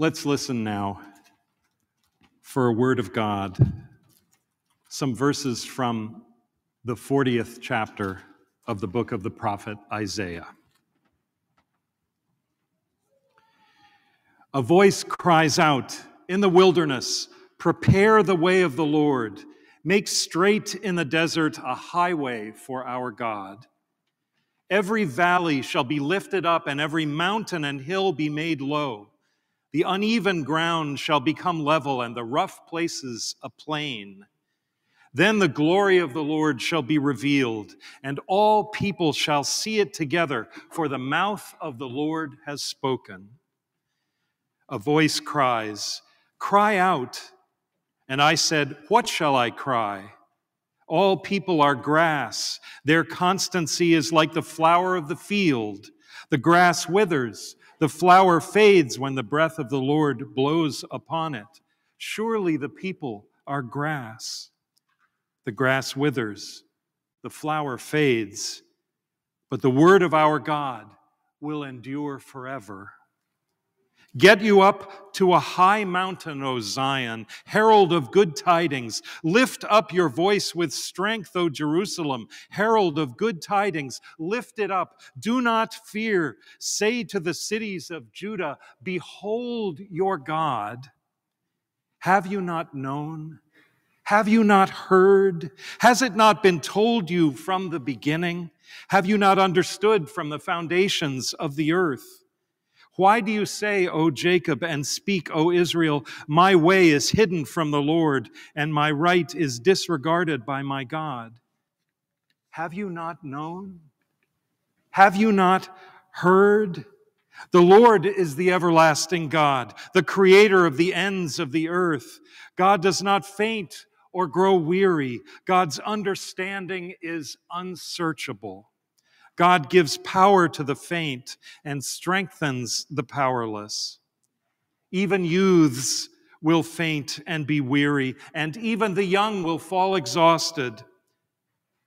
Let's listen now for a word of God, some verses from the 40th chapter of the book of the prophet Isaiah. A voice cries out in the wilderness, Prepare the way of the Lord, make straight in the desert a highway for our God. Every valley shall be lifted up, and every mountain and hill be made low. The uneven ground shall become level, and the rough places a plain. Then the glory of the Lord shall be revealed, and all people shall see it together, for the mouth of the Lord has spoken. A voice cries, Cry out. And I said, What shall I cry? All people are grass. Their constancy is like the flower of the field. The grass withers, the flower fades when the breath of the Lord blows upon it. Surely the people are grass. The grass withers, the flower fades, but the word of our God will endure forever. Get you up to a high mountain, O Zion, herald of good tidings. Lift up your voice with strength, O Jerusalem, herald of good tidings. Lift it up. Do not fear. Say to the cities of Judah, Behold your God. Have you not known? Have you not heard? Has it not been told you from the beginning? Have you not understood from the foundations of the earth? Why do you say, O Jacob, and speak, O Israel, my way is hidden from the Lord, and my right is disregarded by my God? Have you not known? Have you not heard? The Lord is the everlasting God, the creator of the ends of the earth. God does not faint or grow weary. God's understanding is unsearchable. God gives power to the faint and strengthens the powerless. Even youths will faint and be weary, and even the young will fall exhausted.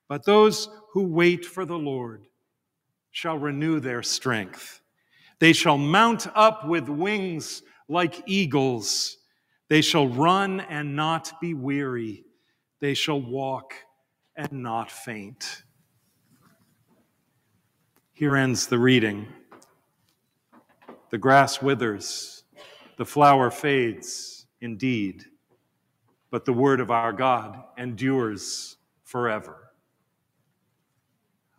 But those who wait for the Lord shall renew their strength. They shall mount up with wings like eagles. They shall run and not be weary. They shall walk and not faint. Here ends the reading. The grass withers, the flower fades indeed, but the word of our God endures forever.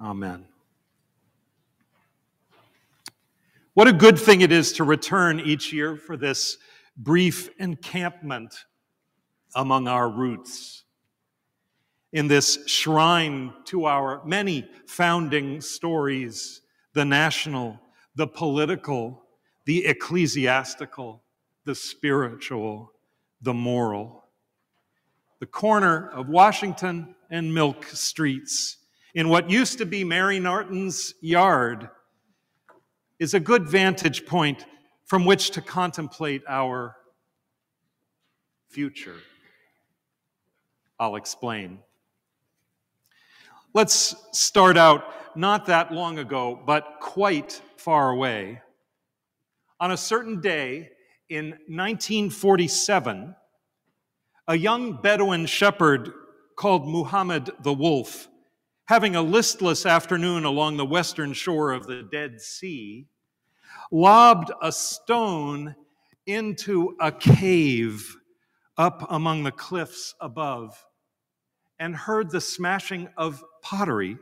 Amen. What a good thing it is to return each year for this brief encampment among our roots in this shrine to our many founding stories the national, the political, the ecclesiastical, the spiritual, the moral. The corner of Washington and Milk Streets, in what used to be Mary Norton's yard, is a good vantage point from which to contemplate our future. I'll explain. Let's start out not that long ago, but quite far away. On a certain day in 1947, a young Bedouin shepherd called Muhammad the Wolf, having a listless afternoon along the western shore of the Dead Sea, lobbed a stone into a cave up among the cliffs above and heard the smashing of pottery.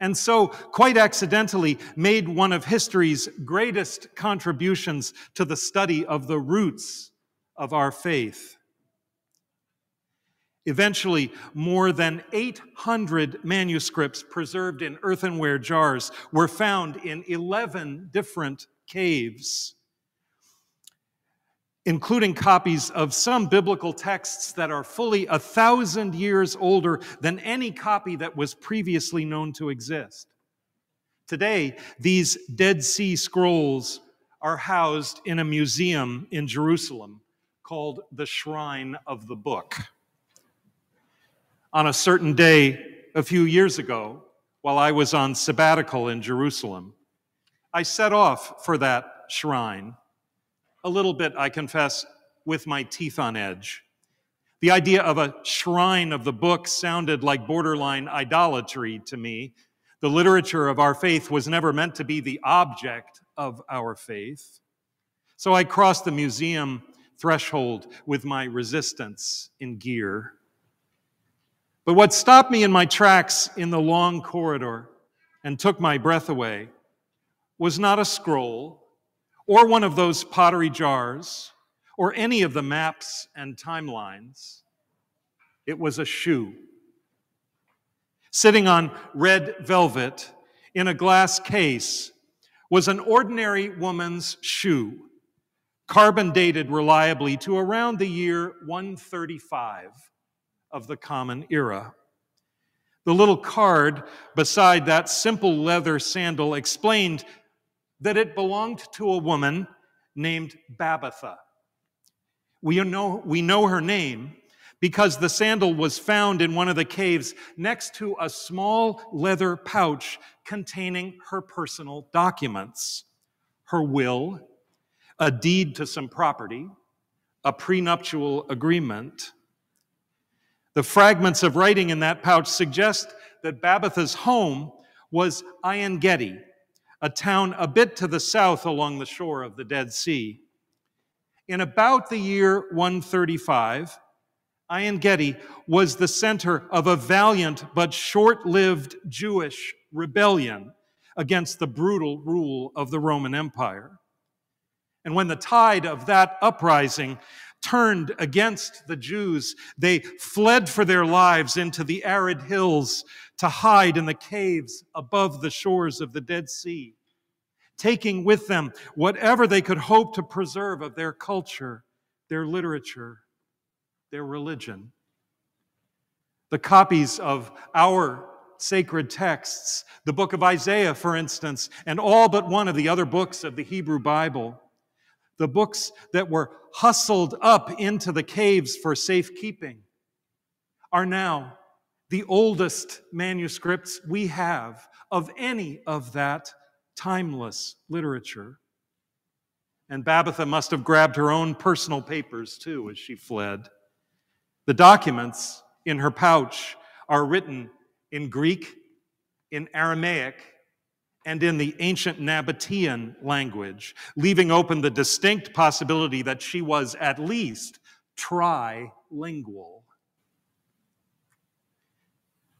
And so, quite accidentally, made one of history's greatest contributions to the study of the roots of our faith. Eventually, more than 800 manuscripts preserved in earthenware jars were found in 11 different caves including copies of some biblical texts that are fully a thousand years older than any copy that was previously known to exist. Today, these Dead Sea Scrolls are housed in a museum in Jerusalem called the Shrine of the Book. On a certain day a few years ago, while I was on sabbatical in Jerusalem, I set off for that shrine a little bit, I confess, with my teeth on edge. The idea of a shrine of the book sounded like borderline idolatry to me. The literature of our faith was never meant to be the object of our faith. So I crossed the museum threshold with my resistance in gear. But what stopped me in my tracks in the long corridor and took my breath away was not a scroll or one of those pottery jars or any of the maps and timelines. It was a shoe. Sitting on red velvet in a glass case was an ordinary woman's shoe, carbon dated reliably to around the year 135 of the Common Era. The little card beside that simple leather sandal explained that it belonged to a woman named Babatha. We know, we know her name because the sandal was found in one of the caves next to a small leather pouch containing her personal documents her will, a deed to some property, a prenuptial agreement. The fragments of writing in that pouch suggest that Babatha's home was Gedi, a town a bit to the south along the shore of the Dead Sea. In about the year 135, En Gedi was the center of a valiant but short lived Jewish rebellion against the brutal rule of the Roman Empire. And when the tide of that uprising turned against the Jews, they fled for their lives into the arid hills to hide in the caves above the shores of the Dead Sea, taking with them whatever they could hope to preserve of their culture, their literature, their religion. The copies of our sacred texts, the book of Isaiah, for instance, and all but one of the other books of the Hebrew Bible, the books that were hustled up into the caves for safekeeping, are now the oldest manuscripts we have of any of that timeless literature. And Babatha must have grabbed her own personal papers too as she fled. The documents in her pouch are written in Greek, in Aramaic, and in the ancient Nabatean language, leaving open the distinct possibility that she was at least trilingual.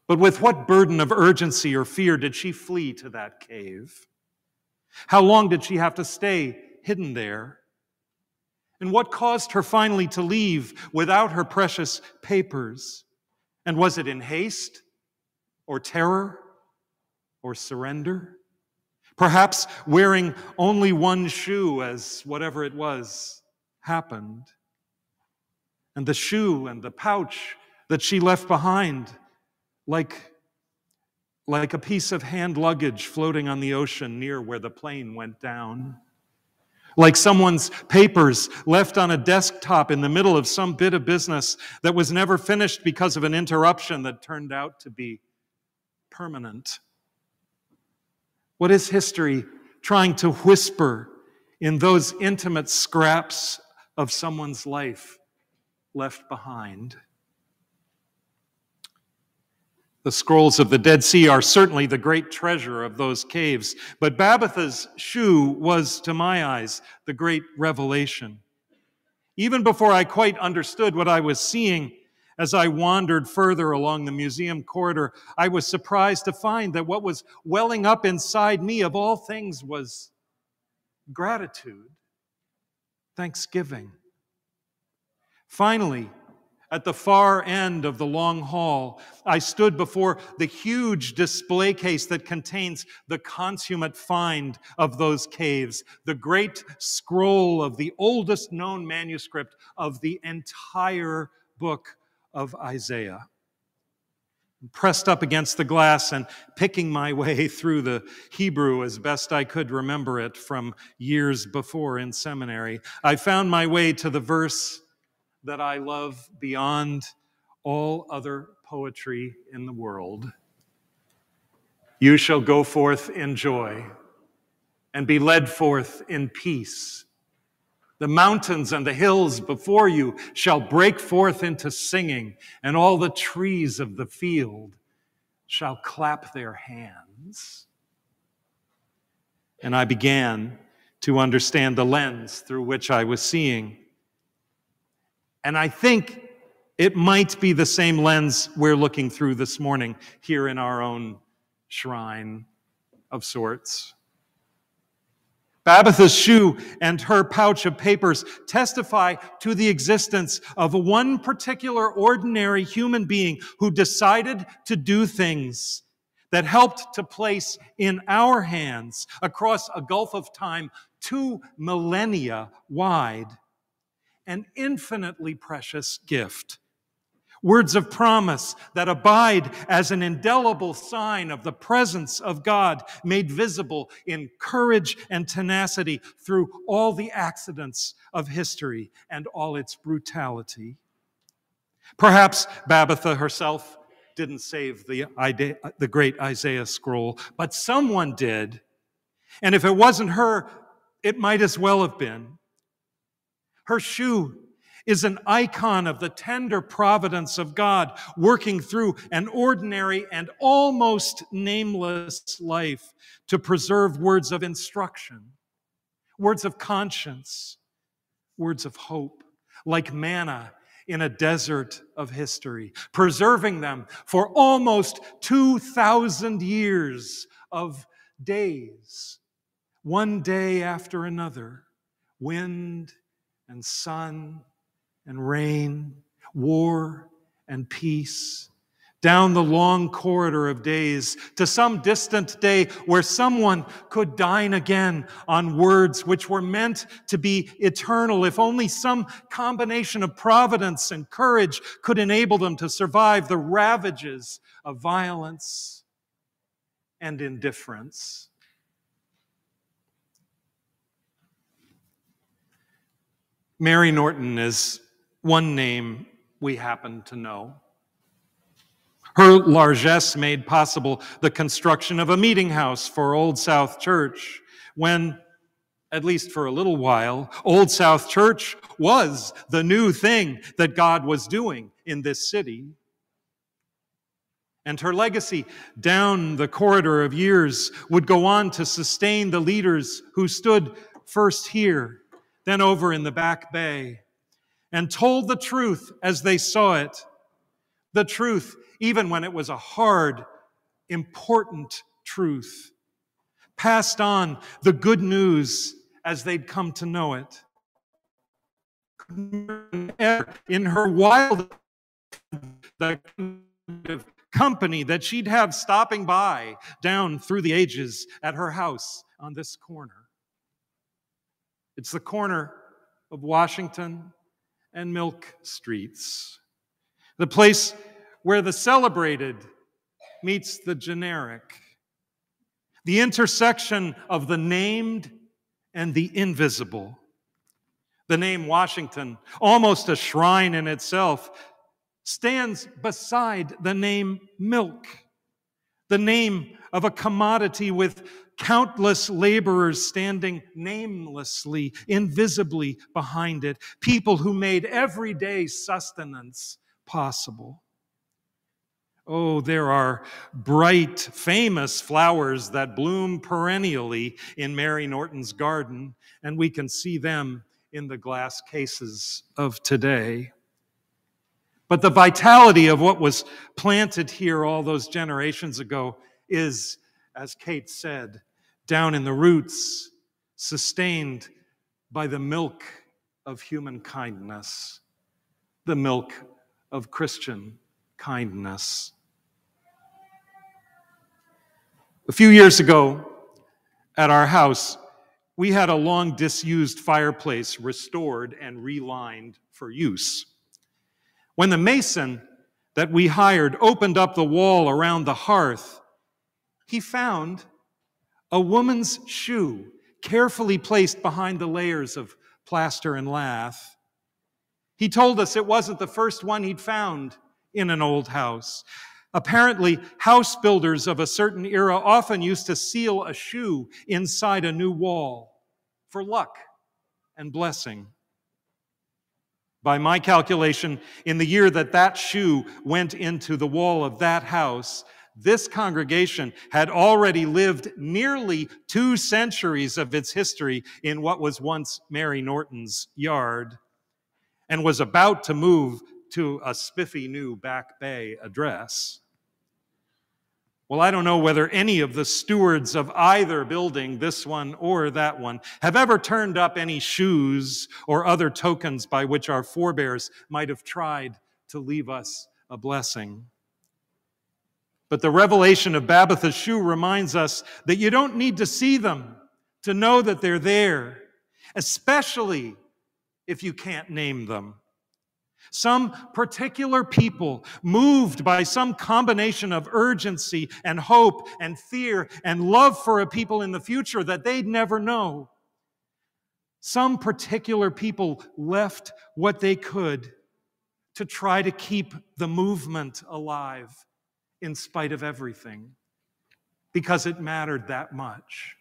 But with what burden of urgency or fear did she flee to that cave? How long did she have to stay hidden there? And what caused her finally to leave without her precious papers? And was it in haste, or terror, or surrender? Perhaps wearing only one shoe as whatever it was happened. And the shoe and the pouch that she left behind, like, like a piece of hand luggage floating on the ocean near where the plane went down like someone's papers left on a desktop in the middle of some bit of business that was never finished because of an interruption that turned out to be permanent. What is history trying to whisper in those intimate scraps of someone's life left behind? The scrolls of the Dead Sea are certainly the great treasure of those caves, but Babatha's shoe was, to my eyes, the great revelation. Even before I quite understood what I was seeing, as I wandered further along the museum corridor, I was surprised to find that what was welling up inside me, of all things, was gratitude, thanksgiving. Finally, at the far end of the long hall, I stood before the huge display case that contains the consummate find of those caves, the great scroll of the oldest known manuscript of the entire book of Isaiah. Pressed up against the glass and picking my way through the Hebrew as best I could remember it from years before in seminary, I found my way to the verse that I love beyond all other poetry in the world. You shall go forth in joy and be led forth in peace. The mountains and the hills before you shall break forth into singing, and all the trees of the field shall clap their hands. And I began to understand the lens through which I was seeing. And I think it might be the same lens we're looking through this morning here in our own shrine of sorts. Babatha's shoe and her pouch of papers testify to the existence of one particular ordinary human being who decided to do things that helped to place in our hands across a gulf of time two millennia wide an infinitely precious gift words of promise that abide as an indelible sign of the presence of God made visible in courage and tenacity through all the accidents of history and all its brutality. Perhaps Babatha herself didn't save the, the great Isaiah scroll, but someone did. And if it wasn't her, it might as well have been. Her shoe is an icon of the tender providence of God working through an ordinary and almost nameless life to preserve words of instruction, words of conscience, words of hope, like manna in a desert of history, preserving them for almost 2,000 years of days, one day after another, wind and sun and rain, war and peace, down the long corridor of days to some distant day where someone could dine again on words which were meant to be eternal, if only some combination of providence and courage could enable them to survive the ravages of violence and indifference. Mary Norton is one name we happen to know. Her largesse made possible the construction of a meeting house for Old South Church when, at least for a little while, Old South Church was the new thing that God was doing in this city. And her legacy down the corridor of years would go on to sustain the leaders who stood first here, then over in the back bay, and told the truth as they saw it. The truth, even when it was a hard, important truth. Passed on the good news as they'd come to know it. In her wild the company that she'd have stopping by down through the ages at her house on this corner. It's the corner of Washington and Milk Streets, the place where the celebrated meets the generic, the intersection of the named and the invisible. The name Washington, almost a shrine in itself, stands beside the name milk, the name of a commodity with countless laborers standing namelessly, invisibly behind it, people who made everyday sustenance possible. Oh, there are bright, famous flowers that bloom perennially in Mary Norton's garden, and we can see them in the glass cases of today. But the vitality of what was planted here all those generations ago is, as Kate said, down in the roots, sustained by the milk of human kindness, the milk of Christian kindness. A few years ago at our house, we had a long disused fireplace restored and relined for use. When the mason that we hired opened up the wall around the hearth, he found a woman's shoe carefully placed behind the layers of plaster and lath. He told us it wasn't the first one he'd found in an old house. Apparently, house builders of a certain era often used to seal a shoe inside a new wall for luck and blessing. By my calculation, in the year that that shoe went into the wall of that house, this congregation had already lived nearly two centuries of its history in what was once Mary Norton's yard and was about to move to a spiffy new Back Bay address. Well, I don't know whether any of the stewards of either building, this one or that one, have ever turned up any shoes or other tokens by which our forebears might have tried to leave us a blessing. But the revelation of Babatha's shoe reminds us that you don't need to see them to know that they're there, especially if you can't name them. Some particular people, moved by some combination of urgency and hope and fear and love for a people in the future that they'd never know. Some particular people left what they could to try to keep the movement alive in spite of everything because it mattered that much.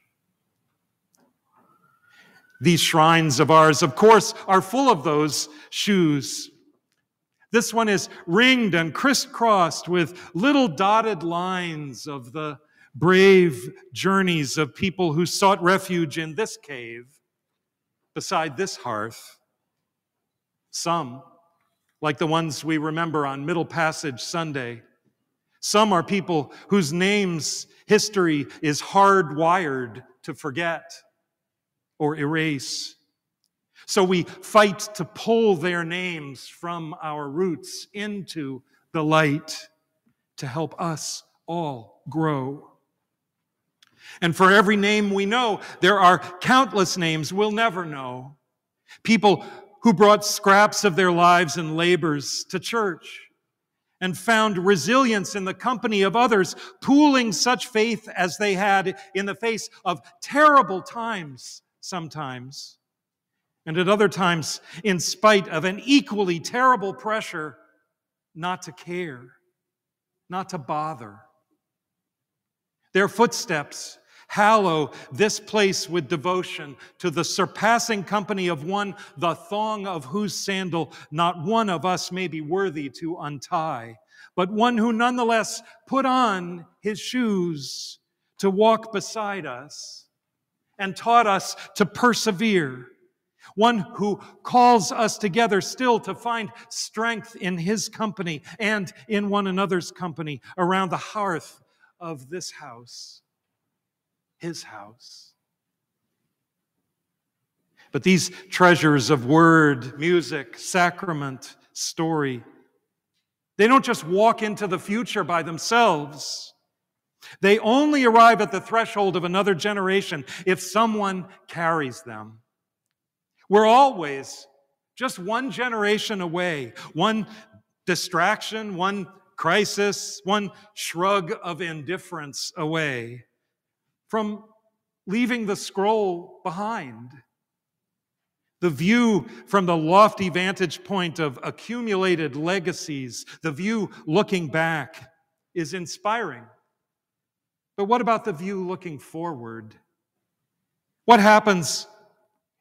These shrines of ours, of course, are full of those shoes this one is ringed and crisscrossed with little dotted lines of the brave journeys of people who sought refuge in this cave beside this hearth. Some, like the ones we remember on Middle Passage Sunday, some are people whose names history is hardwired to forget or erase. So we fight to pull their names from our roots into the light to help us all grow. And for every name we know, there are countless names we'll never know. People who brought scraps of their lives and labors to church and found resilience in the company of others, pooling such faith as they had in the face of terrible times sometimes and at other times, in spite of an equally terrible pressure not to care, not to bother. Their footsteps hallow this place with devotion to the surpassing company of one, the thong of whose sandal not one of us may be worthy to untie, but one who nonetheless put on his shoes to walk beside us and taught us to persevere one who calls us together still to find strength in his company and in one another's company around the hearth of this house, his house. But these treasures of word, music, sacrament, story, they don't just walk into the future by themselves. They only arrive at the threshold of another generation if someone carries them. We're always just one generation away, one distraction, one crisis, one shrug of indifference away from leaving the scroll behind. The view from the lofty vantage point of accumulated legacies, the view looking back, is inspiring. But what about the view looking forward? What happens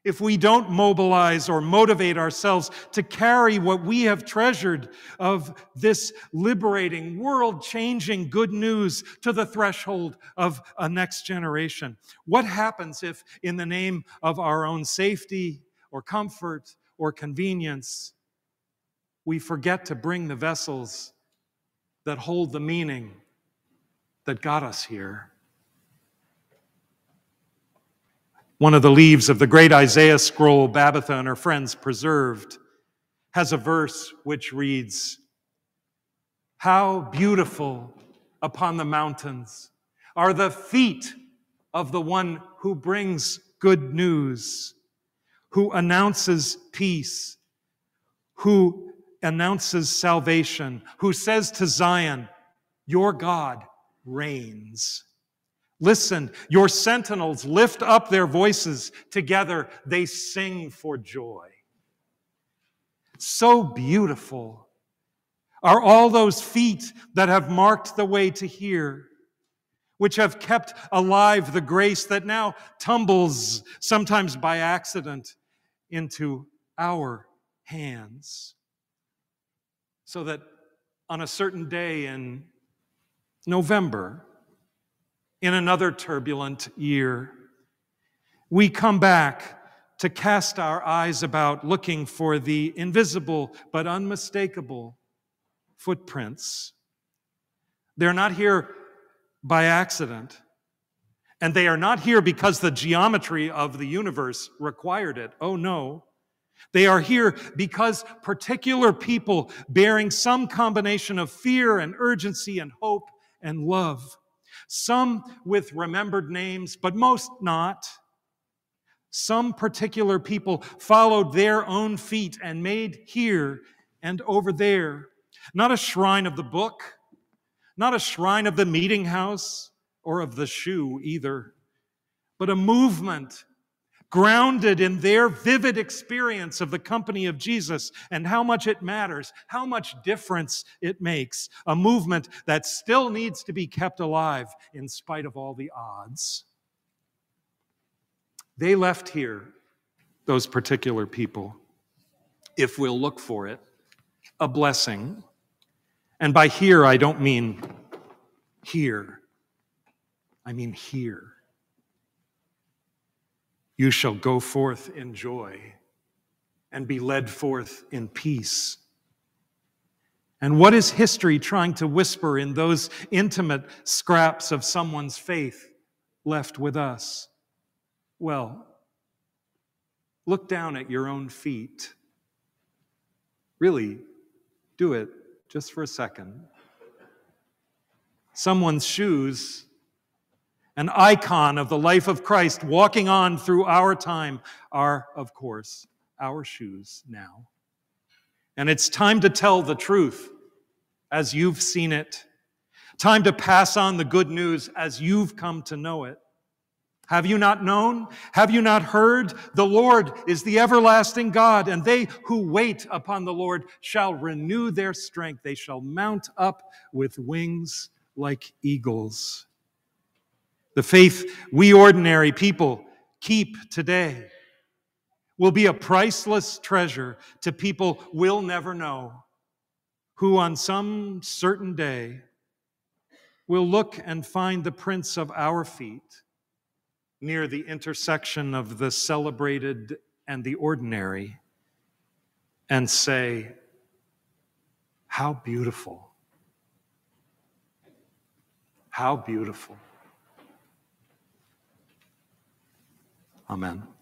if we don't mobilize or motivate ourselves to carry what we have treasured of this liberating, world changing good news to the threshold of a next generation? What happens if, in the name of our own safety or comfort or convenience, we forget to bring the vessels that hold the meaning that got us here? One of the leaves of the great Isaiah scroll Babatha and her friends preserved has a verse which reads, How beautiful upon the mountains are the feet of the one who brings good news, who announces peace, who announces salvation, who says to Zion, Your God reigns. Listen, your sentinels lift up their voices. Together they sing for joy. So beautiful are all those feet that have marked the way to here, which have kept alive the grace that now tumbles, sometimes by accident, into our hands so that on a certain day in November, in another turbulent year, we come back to cast our eyes about looking for the invisible but unmistakable footprints. They're not here by accident. And they are not here because the geometry of the universe required it. Oh no. They are here because particular people bearing some combination of fear and urgency and hope and love, some with remembered names, but most not. Some particular people followed their own feet and made here and over there not a shrine of the book, not a shrine of the meeting house or of the shoe either, but a movement grounded in their vivid experience of the company of Jesus and how much it matters, how much difference it makes. A movement that still needs to be kept alive in spite of all the odds. They left here, those particular people, if we'll look for it, a blessing. And by here, I don't mean here, I mean here. You shall go forth in joy and be led forth in peace. And what is history trying to whisper in those intimate scraps of someone's faith left with us? Well, look down at your own feet. Really, do it just for a second. Someone's shoes an icon of the life of Christ walking on through our time are, of course, our shoes now. And it's time to tell the truth as you've seen it. Time to pass on the good news as you've come to know it. Have you not known? Have you not heard? The Lord is the everlasting God, and they who wait upon the Lord shall renew their strength. They shall mount up with wings like eagles. The faith we ordinary people keep today will be a priceless treasure to people we'll never know, who on some certain day will look and find the prints of our feet near the intersection of the celebrated and the ordinary and say, How beautiful! How beautiful! Amen.